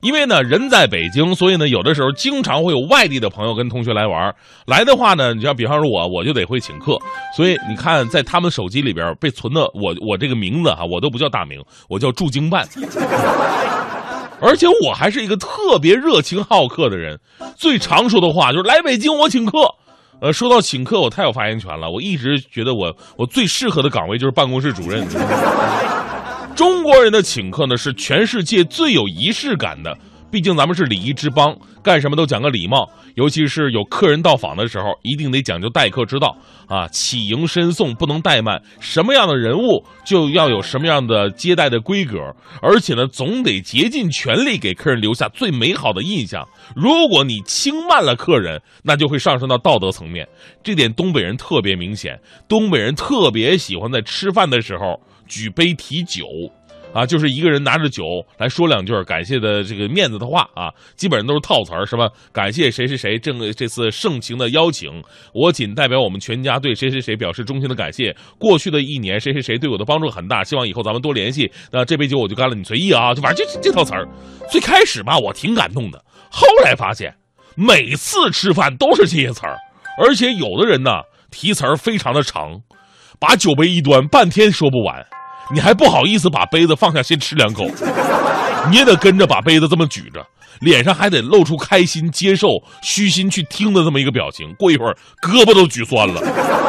因为呢，人在北京，所以呢，有的时候经常会有外地的朋友跟同学来玩来的话呢，你像比方说我，我就得会请客。所以你看，在他们手机里边被存的我，我这个名字哈，我都不叫大名，我叫驻京办。而且我还是一个特别热情好客的人，最常说的话就是来北京我请客。呃，说到请客，我太有发言权了。我一直觉得我我最适合的岗位就是办公室主任。中国人的请客呢，是全世界最有仪式感的。毕竟咱们是礼仪之邦，干什么都讲个礼貌。尤其是有客人到访的时候，一定得讲究待客之道啊，起迎申送不能怠慢。什么样的人物就要有什么样的接待的规格，而且呢，总得竭尽全力给客人留下最美好的印象。如果你轻慢了客人，那就会上升到道德层面。这点东北人特别明显，东北人特别喜欢在吃饭的时候。举杯提酒，啊，就是一个人拿着酒来说两句感谢的这个面子的话啊，基本上都是套词儿，是吧？感谢谁谁谁正这次盛情的邀请，我仅代表我们全家对谁谁谁表示衷心的感谢。过去的一年，谁谁谁对我的帮助很大，希望以后咱们多联系。那这杯酒我就干了，你随意啊，就反正就这套词儿。最开始吧，我挺感动的，后来发现每次吃饭都是这些词儿，而且有的人呢提词儿非常的长，把酒杯一端，半天说不完。你还不好意思把杯子放下先吃两口，你也得跟着把杯子这么举着，脸上还得露出开心、接受、虚心去听的这么一个表情。过一会儿胳膊都举酸了，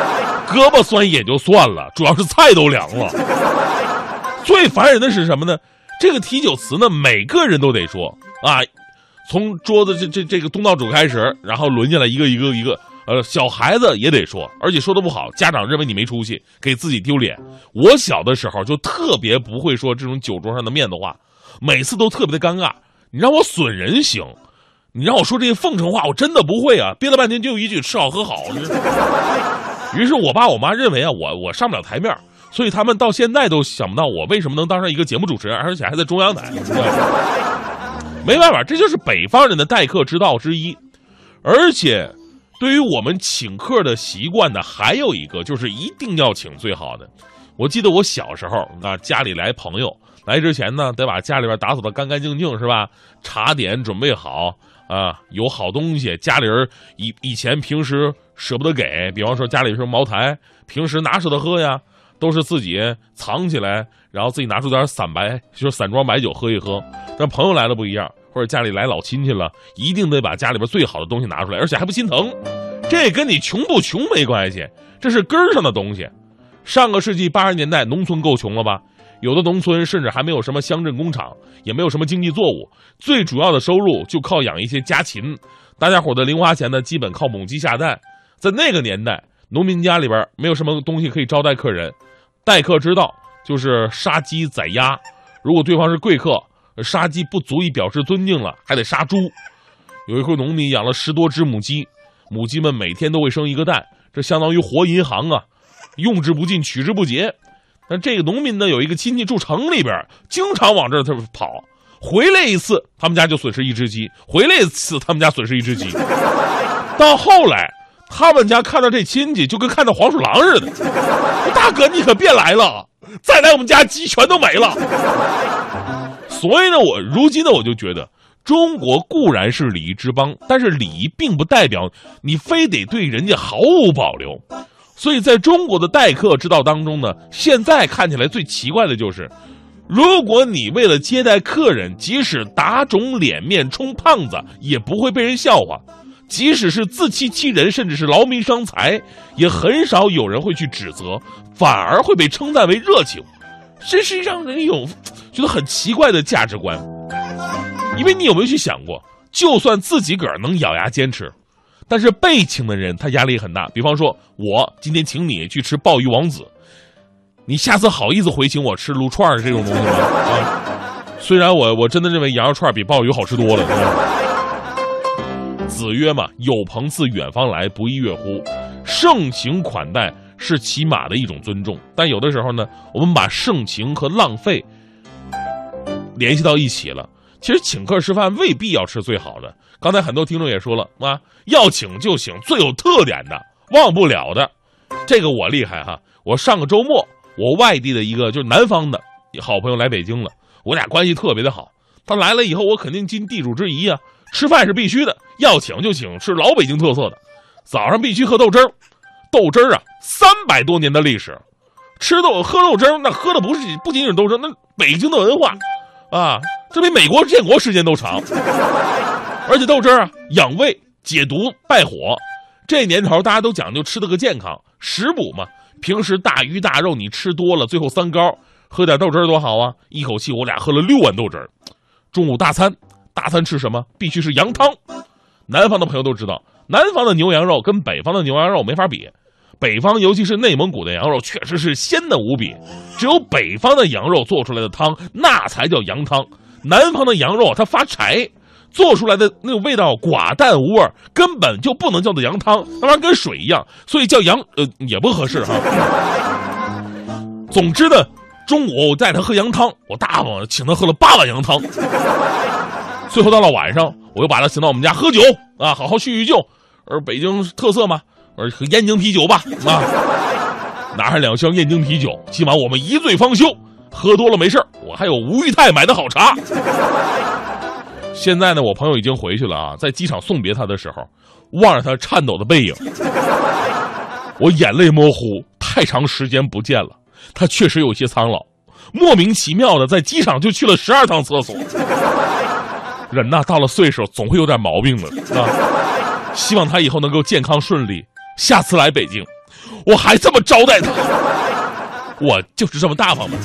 胳膊酸也就算了，主要是菜都凉了。最烦人的是什么呢？这个提酒词呢，每个人都得说啊，从桌子这这这个东道主开始，然后轮下来一个一个一个。呃，小孩子也得说，而且说的不好，家长认为你没出息，给自己丢脸。我小的时候就特别不会说这种酒桌上的面子话，每次都特别的尴尬。你让我损人行，你让我说这些奉承话，我真的不会啊。憋了半天就一句吃好喝好。于是我爸我妈认为啊，我我上不了台面，所以他们到现在都想不到我为什么能当上一个节目主持人，而且还在中央台。没办法，这就是北方人的待客之道之一，而且。对于我们请客的习惯呢，还有一个就是一定要请最好的。我记得我小时候啊，家里来朋友来之前呢，得把家里边打扫的干干净净，是吧？茶点准备好啊，有好东西。家里人以以前平时舍不得给，比方说家里什么茅台，平时哪舍得喝呀，都是自己藏起来，然后自己拿出点散白，就是散装白酒喝一喝。但朋友来了不一样。或者家里来老亲戚了，一定得把家里边最好的东西拿出来，而且还不心疼。这跟你穷不穷没关系，这是根儿上的东西。上个世纪八十年代，农村够穷了吧？有的农村甚至还没有什么乡镇工厂，也没有什么经济作物，最主要的收入就靠养一些家禽。大家伙的零花钱呢，基本靠母鸡下蛋。在那个年代，农民家里边没有什么东西可以招待客人，待客之道就是杀鸡宰鸭。如果对方是贵客。杀鸡不足以表示尊敬了，还得杀猪。有一户农民养了十多只母鸡，母鸡们每天都会生一个蛋，这相当于活银行啊，用之不尽，取之不竭。但这个农民呢，有一个亲戚住城里边，经常往这儿跑，回来一次他们家就损失一只鸡，回来一次他们家损失一只鸡。到后来，他们家看到这亲戚就跟看到黄鼠狼似的。大哥，你可别来了，再来我们家鸡全都没了。所以呢，我如今呢，我就觉得中国固然是礼仪之邦，但是礼仪并不代表你非得对人家毫无保留。所以，在中国的待客之道当中呢，现在看起来最奇怪的就是，如果你为了接待客人，即使打肿脸面充胖子，也不会被人笑话；即使是自欺欺人，甚至是劳民伤财，也很少有人会去指责，反而会被称赞为热情。这是让人有觉得很奇怪的价值观，因为你有没有去想过，就算自己个儿能咬牙坚持，但是被请的人他压力很大。比方说，我今天请你去吃鲍鱼王子，你下次好意思回请我吃撸串这种东西吗？啊，虽然我我真的认为羊肉串比鲍鱼好吃多了。子曰嘛：“有朋自远方来，不亦乐乎？”盛情款待。是起码的一种尊重，但有的时候呢，我们把盛情和浪费联系到一起了。其实请客吃饭未必要吃最好的。刚才很多听众也说了啊，要请就请最有特点的、忘不了的。这个我厉害哈！我上个周末，我外地的一个就是南方的好朋友来北京了，我俩关系特别的好。他来了以后，我肯定尽地主之谊啊，吃饭是必须的，要请就请，是老北京特色的。早上必须喝豆汁儿，豆汁儿啊，三百多年的历史，吃豆喝豆汁儿，那喝的不是不仅仅是豆汁儿，那北京的文化啊，这比美国建国时间都长。而且豆汁儿啊，养胃、解毒、败火。这年头大家都讲究吃的个健康，食补嘛。平时大鱼大肉你吃多了，最后三高，喝点豆汁儿多好啊！一口气我俩喝了六碗豆汁儿。中午大餐，大餐吃什么？必须是羊汤。南方的朋友都知道，南方的牛羊肉跟北方的牛羊肉没法比。北方尤其是内蒙古的羊肉，确实是鲜嫩无比。只有北方的羊肉做出来的汤，那才叫羊汤。南方的羊肉它发柴。做出来的那个味道寡淡无味，根本就不能叫做羊汤，那玩意跟水一样，所以叫羊呃也不合适哈。总之呢，中午我带他喝羊汤，我大方请他喝了八碗羊汤。最后到了晚上，我又把他请到我们家喝酒啊，好好叙叙旧。而北京特色嘛，而喝燕京啤酒吧啊，拿上两箱燕京啤酒，今晚我们一醉方休。喝多了没事我还有吴裕泰买的好茶。现在呢，我朋友已经回去了啊，在机场送别他的时候，望着他颤抖的背影，我眼泪模糊。太长时间不见了，他确实有些苍老，莫名其妙的在机场就去了十二趟厕所。人呐，到了岁数总会有点毛病的啊。希望他以后能够健康顺利，下次来北京，我还这么招待他。我就是这么大方嘛。